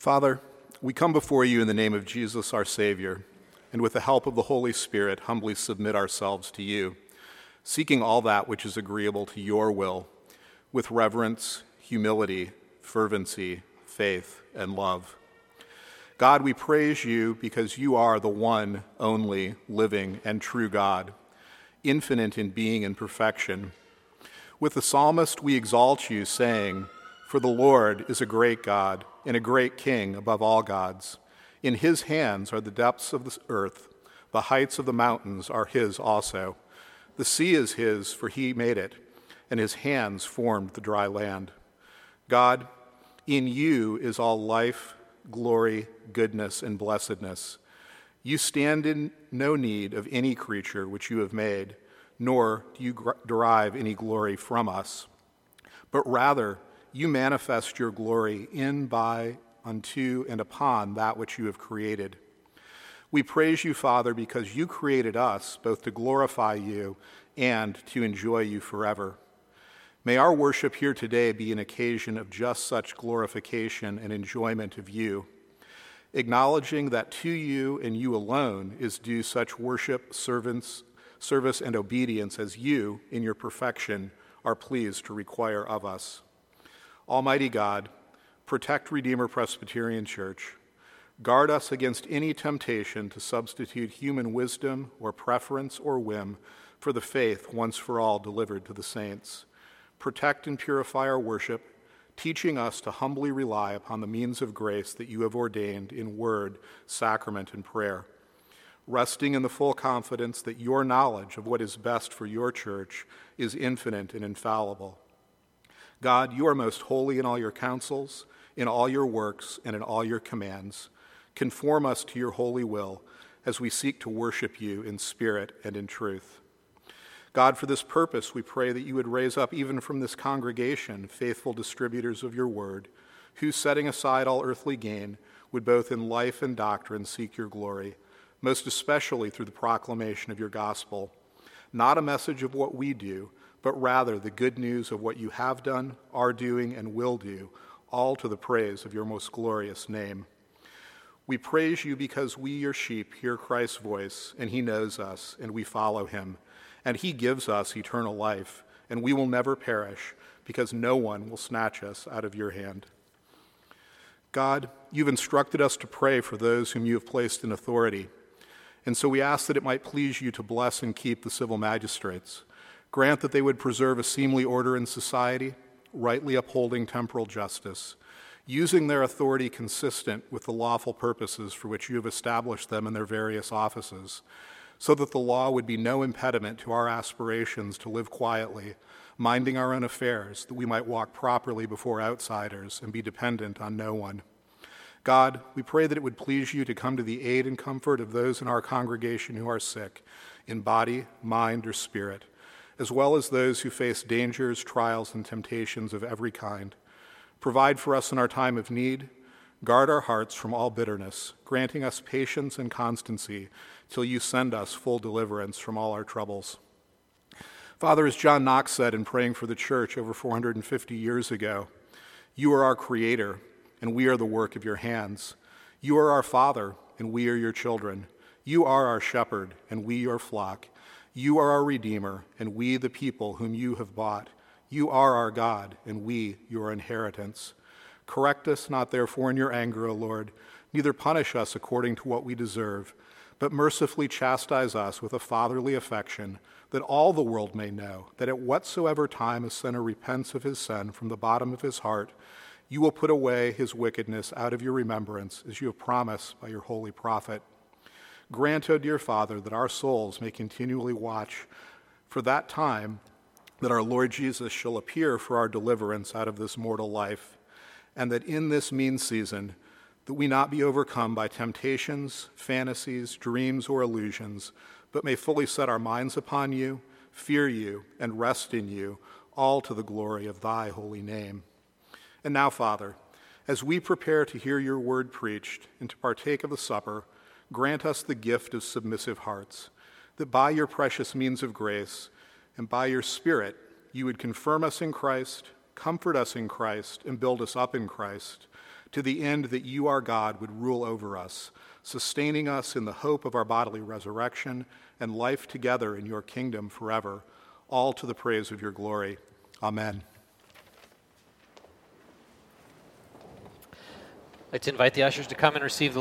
Father, we come before you in the name of Jesus, our Savior, and with the help of the Holy Spirit, humbly submit ourselves to you, seeking all that which is agreeable to your will, with reverence, humility, fervency, faith, and love. God, we praise you because you are the one, only, living, and true God, infinite in being and perfection. With the psalmist, we exalt you, saying, For the Lord is a great God and a great king above all gods. In his hands are the depths of the earth, the heights of the mountains are his also. The sea is his, for he made it, and his hands formed the dry land. God, in you is all life, glory, goodness, and blessedness. You stand in no need of any creature which you have made, nor do you derive any glory from us, but rather, you manifest your glory in, by, unto, and upon that which you have created. We praise you, Father, because you created us both to glorify you and to enjoy you forever. May our worship here today be an occasion of just such glorification and enjoyment of you, acknowledging that to you and you alone is due such worship, servants, service, and obedience as you, in your perfection, are pleased to require of us. Almighty God, protect Redeemer Presbyterian Church. Guard us against any temptation to substitute human wisdom or preference or whim for the faith once for all delivered to the saints. Protect and purify our worship, teaching us to humbly rely upon the means of grace that you have ordained in word, sacrament, and prayer. Resting in the full confidence that your knowledge of what is best for your church is infinite and infallible. God, you are most holy in all your counsels, in all your works, and in all your commands. Conform us to your holy will as we seek to worship you in spirit and in truth. God, for this purpose, we pray that you would raise up even from this congregation faithful distributors of your word, who, setting aside all earthly gain, would both in life and doctrine seek your glory, most especially through the proclamation of your gospel. Not a message of what we do, but rather the good news of what you have done, are doing, and will do, all to the praise of your most glorious name. We praise you because we, your sheep, hear Christ's voice, and he knows us, and we follow him. And he gives us eternal life, and we will never perish, because no one will snatch us out of your hand. God, you've instructed us to pray for those whom you have placed in authority. And so we ask that it might please you to bless and keep the civil magistrates Grant that they would preserve a seemly order in society, rightly upholding temporal justice, using their authority consistent with the lawful purposes for which you have established them in their various offices, so that the law would be no impediment to our aspirations to live quietly, minding our own affairs, that we might walk properly before outsiders and be dependent on no one. God, we pray that it would please you to come to the aid and comfort of those in our congregation who are sick, in body, mind, or spirit as well as those who face dangers, trials, and temptations of every kind. Provide for us in our time of need. Guard our hearts from all bitterness, granting us patience and constancy till you send us full deliverance from all our troubles. Father, as John Knox said in praying for the church over 450 years ago, you are our creator, and we are the work of your hands. You are our Father, and we are your children. You are our shepherd, and we your flock. You are our Redeemer, and we the people whom you have bought. You are our God, and we your inheritance. Correct us not, therefore, in your anger, O Lord, neither punish us according to what we deserve, but mercifully chastise us with a fatherly affection, that all the world may know that at whatsoever time a sinner repents of his sin from the bottom of his heart, you will put away his wickedness out of your remembrance, as you have promised by your holy prophet. Grant, O dear Father, that our souls may continually watch for that time that our Lord Jesus shall appear for our deliverance out of this mortal life, and that in this mean season that we not be overcome by temptations, fantasies, dreams, or illusions, but may fully set our minds upon you, fear you, and rest in you, all to the glory of thy holy name. And now, Father, as we prepare to hear your word preached and to partake of the supper, grant us the gift of submissive hearts, that by your precious means of grace and by your Spirit you would confirm us in Christ, comfort us in Christ, and build us up in Christ, to the end that you, our God, would rule over us, sustaining us in the hope of our bodily resurrection and life together in your kingdom forever, all to the praise of your glory. Amen. I'd like to invite the ushers to come and receive the